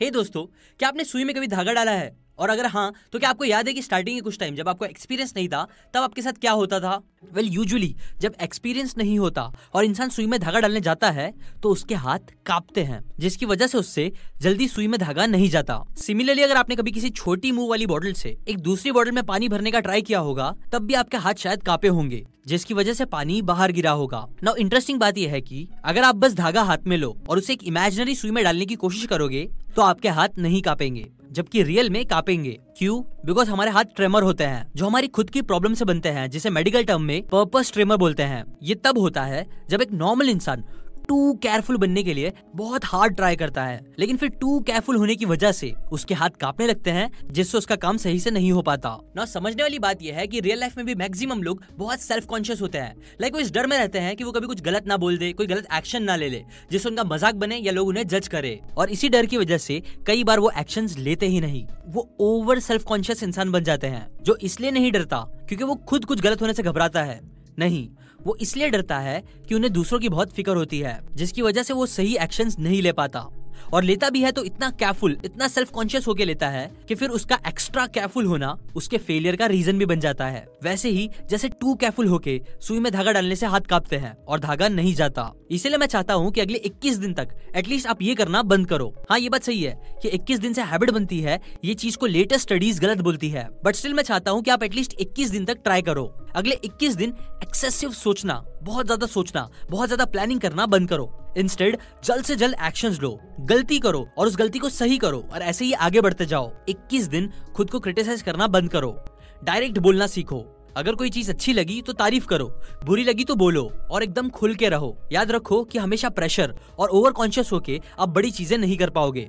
हे दोस्तों क्या आपने सुई में कभी धागा डाला है? और अगर हाँ तो क्या आपको याद है कि स्टार्टिंग के कुछ टाइम जब आपको एक्सपीरियंस नहीं था तब आपके साथ क्या होता था? वेल well, यूजुअली जब एक्सपीरियंस नहीं होता और इंसान सुई में धागा डालने जाता है तो उसके हाथ कांपते हैं जिसकी वजह से उससे जल्दी सुई में धागा नहीं जाता। सिमिलरली अगर आपने कभी किसी छोटी मुँह वाली बॉटल से एक दूसरी बॉटल में पानी भरने का ट्राई किया होगा तब भी आपके हाथ शायद कांपे होंगे जिसकी वजह से पानी बाहर गिरा होगा। नाउ इंटरेस्टिंग बात यह है कि अगर आप बस धागा हाथ में लो और उसे एक इमेजिनरी सुई में डालने की कोशिश करोगे तो आपके हाथ नहीं कांपेंगे। जबकि रियल में कापेंगे। क्यों? बिकॉज़ हमारे हाथ ट्रेमर होते हैं, जो हमारी खुद की प्रॉब्लम से बनते हैं, जिसे मेडिकल टर्म में पर्पस ट्रेमर बोलते हैं। ये तब होता है जब एक नॉर्मल इंसान टू केयरफुल बनने के लिए बहुत हार्ड ट्राई करता है। लेकिन फिर टू केयरफुल होने की वजह से उसके हाथ कांपने लगते हैं, जिससे उसका काम सही से नहीं हो पाता। ना समझने वाली बात यह है कि रियल लाइफ में भी मैक्सिमम लोग बहुत सेल्फ कॉन्शियस होते हैं। लाइक वो इस डर में रहते हैं कि वो कभी कुछ गलत ना बोल दे, कोई गलत एक्शन ना ले ले, जिससे उनका मज़ाक बने या लोग उन्हें जज करे। और इसी डर की वजह से कई बार वो एक्शन लेते ही नहीं। वो ओवर सेल्फ कॉन्शियस इंसान बन जाते हैं, जो इसलिए नहीं डरता, क्योंकि वो खुद कुछ गलत होने से घबराता है। नहीं वो इसलिए डरता है कि उन्हें दूसरों की बहुत फ़िक्र होती है, जिसकी वजह से वो सही एक्शन नहीं ले पाता। और लेता भी है तो इतना केयरफुल इतना सेल्फ कॉन्शियस होके लेता है कि फिर उसका एक्स्ट्रा केयरफुल होना उसके फेलियर का रीजन भी बन जाता है। वैसे ही, जैसे टू केयरफुल होके सुई में धागा डालने से हाथ कांपते हैं और धागा नहीं जाता। इसीलिए मैं चाहता हूँ कि अगले 21 दिन तक एटलीस्ट आप ये करना बंद करो। हाँ ये बात सही है कि 21 दिन से हैबिट बनती है, ये चीज़ को लेटेस्ट स्टडीज़ गलत बोलती है। बट स्टिल मैं चाहता हूँ कि आप एटलीस्ट 21 दिन तक ट्राई करो। अगले 21 दिन एक्सेसिव सोचना, बहुत ज़्यादा सोचना, बहुत ज़्यादा प्लानिंग करना बंद करो। इंस्टेड जल्द से जल्द एक्शन लो। गलती करो और उस गलती को सही करो और ऐसे ही आगे बढ़ते जाओ। 21 दिन खुद को क्रिटिसाइज करना बंद करो। डायरेक्ट बोलना सीखो। अगर कोई चीज़ अच्छी लगी तो तारीफ़ करो। बुरी लगी तो बोलो और एकदम खुल के रहो। याद रखो कि हमेशा प्रेशर और ओवर कॉन्शियस होके आप बड़ी चीज़ें नहीं कर पाओगे।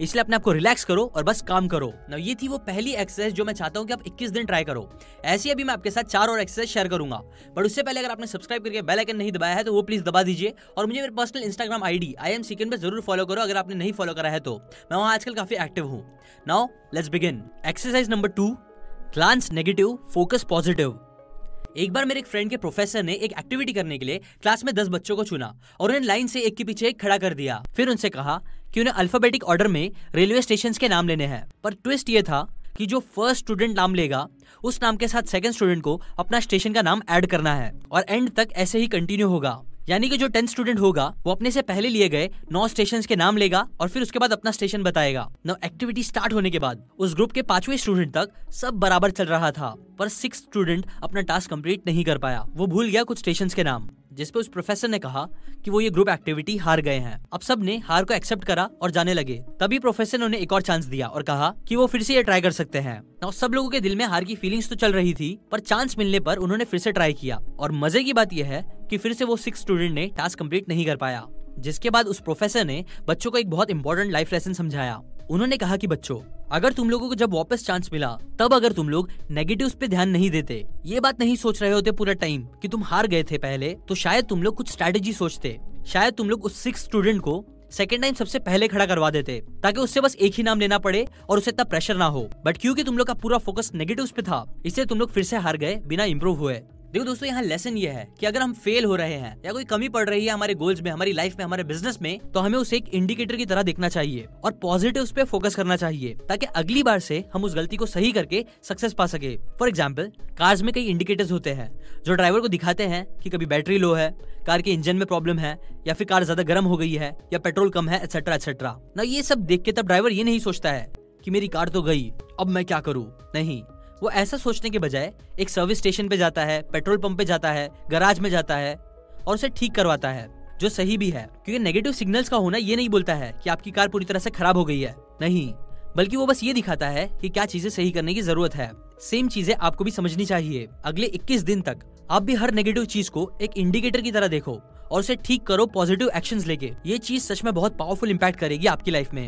इसलिए अपने आपको रिलैक्स करो और बस काम करो। ना ये थी वो पहली एक्सरसाइज जो मैं चाहता हूँ कि आप 21 दिन ट्राई करो। ऐसी अभी मैं आपके साथ चार और एक्सरसाइज शेयर करूँगा। बट उससे पहले अगर आपने सब्सक्राइब करके बेल आइकन नहीं दबाया है तो वो प्लीज़ दबा दीजिए। और मुझे मेरे personal Instagram ID I am सीकन पे ज़रूर फॉलो करो अगर आपने नहीं फॉलो करा है तो। मैं वहाँ आजकल काफ़ी एक्टिव हूँ। Now let's begin exercise number two glance negative focus positive एक बार मेरे एक फ्रेंड के प्रोफेसर ने एक एक्टिविटी करने के लिए क्लास में दस बच्चों को चुना और उन्हें लाइन से एक के पीछे एक खड़ा कर दिया। फिर उनसे कहा कि उन्हें अल्फाबेटिक ऑर्डर में रेलवे स्टेशन के नाम लेने हैं। पर ट्विस्ट ये था कि जो फ़र्स्ट स्टूडेंट नाम लेगा, उस नाम के साथ सेकंड स्टूडेंट को अपना स्टेशन का नाम ऐड करना है और एंड तक ऐसे ही कंटिन्यू होगा। यानी कि जो टेंथ स्टूडेंट होगा, वो अपने से पहले लिए गए नौ स्टेशन के नाम लेगा और फिर उसके बाद अपना स्टेशन बताएगा। नौ एक्टिविटी स्टार्ट होने के बाद, उस ग्रुप के पाँचवें स्टूडेंट तक सब बराबर चल रहा था, पर सिक्स स्टूडेंट अपना टास्क कंप्लीट नहीं कर पाया। वो भूल गया कुछ स्टेशन के नाम। जिसपे उस प्रोफेसर ने कहा कि वो ये ग्रुप एक्टिविटी हार गए हैं। अब सबने हार को एक्सेप्ट करा और जाने लगे। तभी प्रोफेसर ने उन्हें एक और चांस दिया और कहा कि वो फिर से ये ट्राई कर सकते हैं। ना सब लोगों के दिल में हार की फीलिंग्स तो चल रही थी, पर चांस मिलने पर उन्होंने फिर से ट्राई किया। और मज़े की बात यह है कि फिर से वो सिक्स स्टूडेंट ने टास्क कंप्लीट नहीं कर पाया, जिसके बाद उस प्रोफेसर ने बच्चों को एक बहुत इंपॉर्टेंट लाइफ लेसन समझाया। उन्होंने कहा कि बच्चों अगर तुम लोगों को जब वापस चांस मिला, तब अगर तुम लोग नेगेटिव पे ध्यान नहीं देते, ये बात नहीं सोच रहे होते पूरा टाइम कि तुम हार गए थे पहले तो शायद तुम लोग कुछ स्ट्रेटेजी सोचते। शायद तुम लोग उस सिक्स स्टूडेंट को सेकेंड टाइम सबसे पहले खड़ा करवा देते, ताकि उससे बस एक ही नाम लेना पड़े और उसे इतना प्रेशर ना हो। बट क्योंकि तुम लोग का पूरा फोकस नेगेटिव पे था इससे तुम लोग फिर से हार गए, बिना इम्प्रूव हुए। देखो दोस्तों, यहाँ लेसन ये है कि अगर हम फेल हो रहे हैं, या कोई कमी पड़ रही है हमारे गोल्स में, हमारी लाइफ में, हमारे बिज़नेस में तो हमें उसे एक इंडिकेटर की तरह देखना चाहिए और पॉजिटिव पे फोकस करना चाहिए, ताकि अगली बार से हम उस गलती को सही करके सक्सेस पा सके। फॉर एग्ज़ाम्पल कार्स में कई इंडिकेटर्स होते हैं, जो ड्राइवर को दिखाते हैं कि कभी बैटरी लो है कार के इंजन में प्रॉब्लम है, या फिर कार ज़्यादा गर्म हो गई है, या पेट्रोल कम है एक्सेट्रा एक्सेट्रा ना ये सब देख के तब ड्राइवर ये नहीं सोचता है कि मेरी कार तो गई, अब मैं क्या करूँ? नहीं। वो ऐसा सोचने के बजाय एक सर्विस स्टेशन पे जाता है पेट्रोल पंप पे जाता है गराज में जाता है और उसे ठीक करवाता है, जो सही भी है। क्योंकि नेगेटिव सिग्नल्स का होना ये नहीं बोलता है कि आपकी कार पूरी तरह से खराब हो गई है। नहीं, बल्कि वो बस ये दिखाता है कि क्या चीज़ें सही करने की ज़रूरत है। सेम चीज़ें आपको भी समझनी चाहिए। अगले 21 दिन तक आप भी हर नेगेटिव चीज़ को एक इंडिकेटर की तरह देखो और उसे ठीक करो पॉजिटिव एक्शन लेके। ये चीज़ सच में बहुत पावरफुल इम्पैक्ट करेगी आपकी लाइफ में।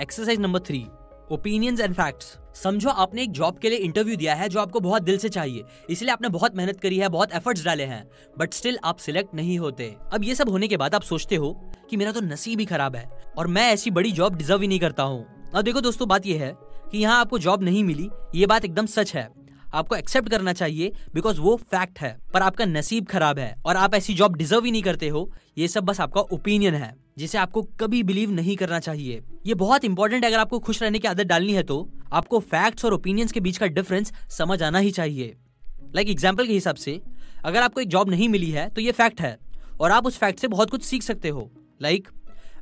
Exercise number three opinions and facts समझो, आपने एक जॉब के लिए इंटरव्यू दिया है जो आपको बहुत दिल से चाहिए। इसलिए आपने बहुत मेहनत करी है, बहुत एफर्ट्स डाले हैं। बट स्टिल आप सिलेक्ट नहीं होते। अब ये सब होने के बाद आप सोचते हो कि मेरा तो नसीब ही खराब है और मैं ऐसी बड़ी जॉब डिजर्व ही नहीं करता हूँ। अब देखो दोस्तों, बात यह है कि यहाँ आपको जॉब नहीं मिली। ये बात एकदम सच है। आपको एक्सेप्ट करना चाहिए बिकॉज़ वो फैक्ट है। पर आपका नसीब खराब है और आप ऐसी जॉब डिजर्व ही नहीं करते हो। ये सब बस आपका ओपिनियन है, जिसे आपको कभी बिलीव नहीं करना चाहिए। ये बहुत इंपॉर्टेंट है अगर आपको खुश रहने की आदत डालनी है तो। आपको फैक्ट्स और ओपिनियंस के बीच का डिफरेंस समझ आना ही चाहिए। लाइक like एग्ज़ाम्पल के हिसाब से अगर आपको एक जॉब नहीं मिली है तो ये फैक्ट है और आप उस फैक्ट से बहुत कुछ सीख सकते हो। लाइक like,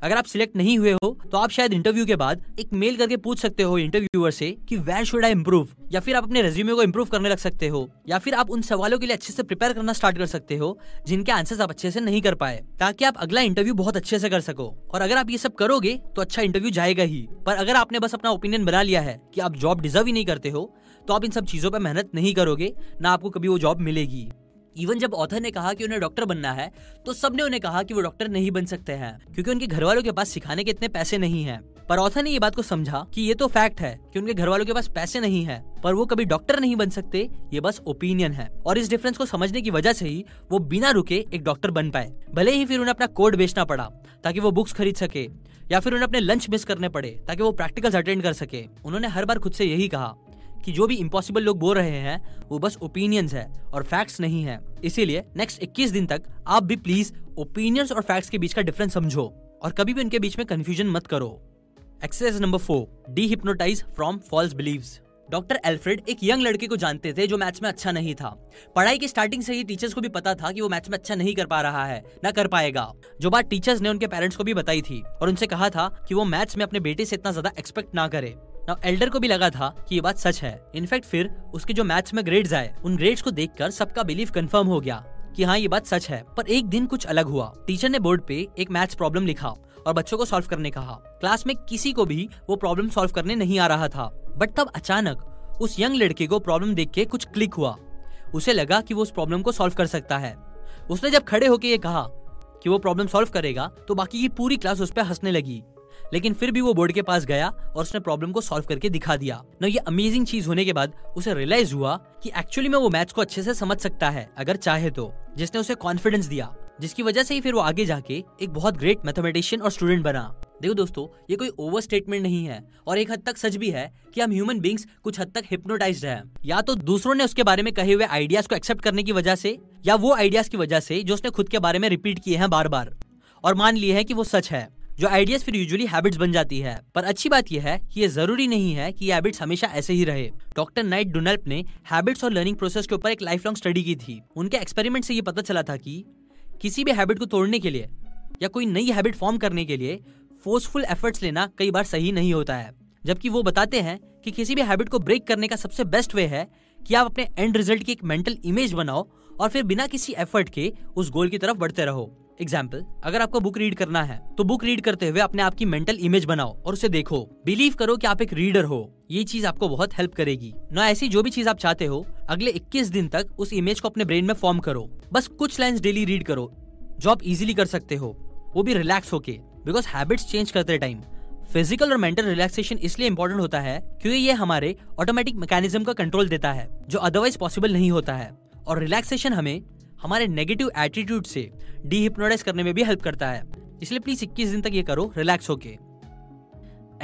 अगर आप सिलेक्ट नहीं हुए हो तो आप शायद इंटरव्यू के बाद एक मेल करके पूछ सकते हो इंटरव्यूअर से कि वेर शुड आई इम्प्रूव या फिर आप अपने रेज्यूमे को इम्प्रूव करने लग सकते हो, या फिर आप उन सवालों के लिए अच्छे से प्रिपेयर करना स्टार्ट कर सकते हो, जिनके आंसर्स आप अच्छे से नहीं कर पाए, ताकि आप अगला इंटरव्यू बहुत अच्छे से कर सको। और अगर आप ये सब करोगे तो अच्छा इंटरव्यू जाएगा ही। पर अगर आपने बस अपना ओपिनियन बना लिया है कि आप जॉब डिजर्व ही नहीं करते हो तो आप इन सब चीज़ों पर मेहनत नहीं करोगे, ना आपको कभी वो जॉब मिलेगी। इवन जब ऑथर ने कहा कि उन्हें डॉक्टर बनना है तो सबने उन्हें कहा कि वो डॉक्टर नहीं बन सकते हैं, क्योंकि उनके घर वालों के पास सिखाने के इतने पैसे नहीं है। पर ऑथर ने ये बात को समझा कि ये तो फैक्ट है कि उनके घर वालों के पास पैसे नहीं है, पर वो कभी डॉक्टर नहीं बन सकते, ये बस ओपिनियन है। और इस डिफरेंस को समझने की वजह से ही वो बिना रुके एक डॉक्टर बन पाए। भले ही फिर उन्हें अपना कोड बेचना पड़ा, ताकि वो बुक्स खरीद सके, या फिर उन्हें अपने लंच मिस करने पड़े, ताकि वो प्रैक्टिकल्स अटेंड कर सके, उन्होंने हर बार खुद से यही कहा। कि जो भी इम्पॉसिबल लोग बोल रहे हैं, वो बस ओपिनियंस है और फैक्ट्स नहीं है। इसीलिए नेक्स्ट 21 दिन तक आप भी प्लीज़ ओपिनियंस और फैक्ट्स के बीच का डिफरेंस समझो और कभी भी उनके बीच में कंफ्यूजन मत करो। Exercise number four dehypnotize from false beliefs doctor Alfred एक यंग लड़के को जानते थे जो मैथ्स में अच्छा नहीं था। पढ़ाई की स्टार्टिंग से ही टीचर्स को भी पता था कि वो मैथ्स में अच्छा नहीं कर पा रहा है, ना कर पाएगा। जो बात टीचर्स ने उनके पेरेंट्स को भी बताई थी और उनसे कहा था कि वो मैथ्स में अपने बेटे से इतना ज़्यादा एक्सपेक्ट ना करे। नाउ एल्डर को भी लगा था कि ये बात सच है। इनफैक्ट फिर उसके जो मैथ्स में ग्रेड्स आए, उन ग्रेड्स को देखकर सबका बिलीव कंफर्म हो गया कि हाँ ये बात सच है। पर एक दिन कुछ अलग हुआ। टीचर ने बोर्ड पे एक मैथ्स प्रॉब्लम लिखा और बच्चों को सॉल्व करने कहा। क्लास में किसी को भी वो प्रॉब्लम सॉल्व करने नहीं आ रहा था। बट तब अचानक उस यंग लड़के को प्रॉब्लम देख के कुछ क्लिक हुआ। उसे लगा कि वो उस प्रॉब्लम को सॉल्व कर सकता है। उसने जब खड़े होकर ये कहा कि वो प्रॉब्लम सॉल्व करेगा तो बाकी की पूरी क्लास उस पर हंसने लगी। लेकिन फिर भी वो बोर्ड के पास गया और उसने प्रॉब्लम को सॉल्व करके दिखा दिया। ना ये अमेजिंग चीज़ होने के बाद उसे रियलाइज़ हुआ कि एक्चुअली में वो मैथ्स को अच्छे से समझ सकता है, अगर चाहे तो। जिसने उसे कॉन्फिडेंस दिया, जिसकी वजह से ही फिर वो आगे जाके एक बहुत ग्रेट मैथमेटिशियन और स्टूडेंट बना। देखो दोस्तों, ये कोई ओवर स्टेटमेंट नहीं है और एक हद तक सच भी है कि हम ह्यूमन बींग्स कुछ हद तक हिप्नोटाइज है। या तो दूसरों ने उसके बारे में कहे हुए आइडियाज़ को एक्सेप्ट करने की वजह से, या वो आइडियाज़ की वजह से जो उसने खुद के बारे में रिपीट किए हैं बार बार और मान लिए हैं कि वो सच है। जो आइडियाज़ फिर यूजुअली हैबिट्स बन जाती है। पर अच्छी बात यह है कि ये ज़रूरी नहीं है कि ये हैबिट्स हमेशा ऐसे ही रहे। डॉक्टर नाइट डोनल्प ने हैबिट्स और लर्निंग प्रोसेस के ऊपर एक लाइफ लॉन्ग स्टडी की थी। उनके एक्सपेरिमेंट से ये पता चला था कि किसी भी हैबिट को तोड़ने के लिए या कोई नई हैबिट फॉर्म करने के लिए फोर्सफुल एफर्ट्स लेना कई बार सही नहीं होता है। जबकि वो बताते हैं कि किसी भी हैबिट को ब्रेक करने का सबसे बेस्ट वे है कि आप अपने एंड रिज़ल्ट की एक मेंटल इमेज बनाओ और फिर बिना किसी एफर्ट के उस गोल की तरफ़ बढ़ते रहो। एग्ज़ाम्पल अगर आपको बुक रीड करना है तो बुक रीड करते हुए अपने आप की मेंटल इमेज बनाओ और उसे देखो। बिलीव करो कि आप एक रीडर हो। ये चीज़ आपको बहुत हेल्प करेगी। न ऐसी जो भी चीज़ आप चाहते हो, अगले 21 दिन तक उस इमेज को अपने ब्रेन में फॉर्म करो। बस कुछ लाइन्स डेली रीड करो, जो आप इजिली कर सकते हो। वो भी रिलैक्स होके बिकॉज़ हैबिट्स चेंज करते टाइम फ़िज़िकल और मेंटल रिलैक्सेशन इसलिए इंपॉर्टेंट होता है, क्योंकि ये हमारे ऑटोमेटिक मैकेनिज्म का कंट्रोल देता है, जो अदरवाइज़ पॉसिबल नहीं होता है। और रिलैक्सेशन हमें हमारे नेगेटिव एटीट्यूड से डीहिप्नोटाइज करने में भी हेल्प करता है। इसलिए प्लीज़ इक्कीस दिन तक ये करो रिलैक्स होके।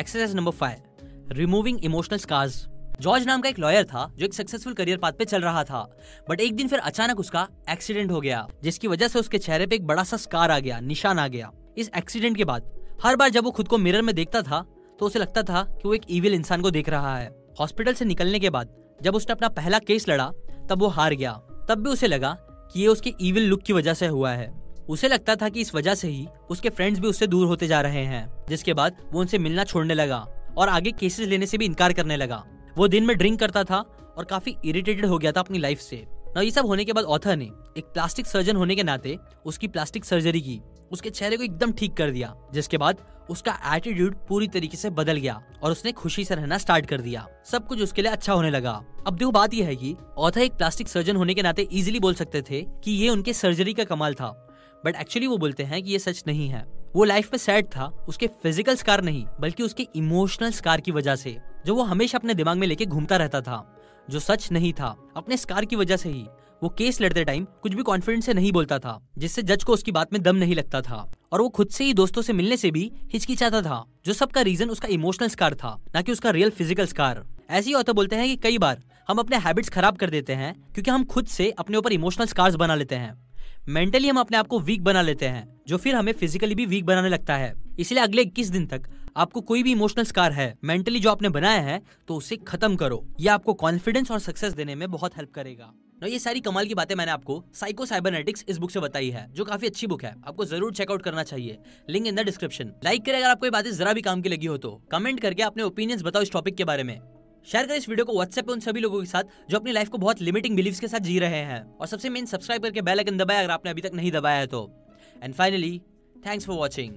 Exercise number five removing emotional scars George नाम का एक लॉयर था, जो एक सक्सेसफुल करियर पाथ पे चल रहा था। बट एक दिन फिर अचानक उसका एक्सीडेंट हो गया, जिसकी वजह से उसके चेहरे पे एक बड़ा सा स्कार आ गया, निशान आ गया। इस एक्सीडेंट के बाद, हर बार जब वो खुद को मिरर में देखता था तो उसे लगता था कि वो एक इविल इंसान को देख रहा है। हॉस्पिटल से निकलने के बाद, जब उसने अपना पहला केस लड़ा, तब वो हार गया। तब भी उसे लगा कि ये उसके इविल लुक की वजह से हुआ है। उसे लगता था कि इस वजह से ही उसके फ्रेंड्स भी उससे दूर होते जा रहे हैं, जिसके बाद वो उनसे मिलना छोड़ने लगा और आगे केसेस लेने से भी इनकार करने लगा। वो दिन में ड्रिंक करता था और काफ़ी इरिटेटेड हो गया था अपनी लाइफ से। ना, ये सब होने के बाद ऑथर ने एक प्लास्टिक सर्जन होने के नाते उसकी प्लास्टिक सर्जरी की। उसके चेहरे को एकदम ठीक कर दिया, जिसके बाद उसका एटीट्यूड पूरी तरीके से बदल गया और उसने खुशी से रहना स्टार्ट कर दिया। सब कुछ उसके लिए अच्छा होने लगा। अब देखो, बात यह है कि ऑथर एक प्लास्टिक सर्जन होने के नाते इजिली बोल सकते थे कि ये उनके सर्जरी का कमाल था बट एक्चुअली वो बोलते हैं कि ये सच नहीं है। वो लाइफ में सैड था, उसके फ़िज़िकल स्कार नहीं, बल्कि उसके इमोशनल स्कार की वजह से, जो वो हमेशा अपने दिमाग में लेके घूमता रहता था, जो सच नहीं था, अपने स्कार की वजह से ही। वो केस लड़ते टाइम कुछ भी कॉन्फिडेंस से नहीं बोलता था, जिससे जज को उसकी बात में दम नहीं लगता था। और वो खुद से ही दोस्तों से मिलने से भी हिचकिचाता था, जो सबका रीजन उसका इमोशनल स्कार था, न कि उसका रियल फ़िज़िकल स्कार ऐसे ही बोलते हैं कि कई बार हम अपने हैबिट्स खराब कर देते हैं, क्योंकि हम खुद से अपने ऊपर इमोशनल स्कार्स बना लेते हैं। मेंटली हम अपने आप को वीक बना लेते हैं, जो फिर हमें फिजिकली भी वीक बनाने लगता है। इसलिए अगले इक्कीस दिन तक आपको कोई भी इमोशनल स्कार है मेंटली जो आपने बनाया है तो उसे खत्म करो। ये आपको कॉन्फिडेंस और सक्सेस देने में बहुत हेल्प करेगा। ये सारी कमाल की बातें मैंने आपको साइको साइबरनेटिक्स इस बुक से बताई है, जो काफ़ी अच्छी बुक है। आपको ज़रूर चेकआउट करना चाहिए। Link in the description like करें अगर आपको ये बातें जरा भी काम की लगी हो तो। कमेंट करके अपने ओपिनियंस बताओ इस टॉपिक के बारे में। शेयर करें इस वीडियो को व्हाट्सएप पे उन सभी लोगों के साथ, जो अपनी लाइफ को बहुत लिमिटिंग बिलीव्स के साथ जी रहे हैं। और सबसे मेन सब्सक्राइब करके बेल आइकन दबाया अगर आपने अभी तक नहीं दबाया है तो। And finally thanks for watching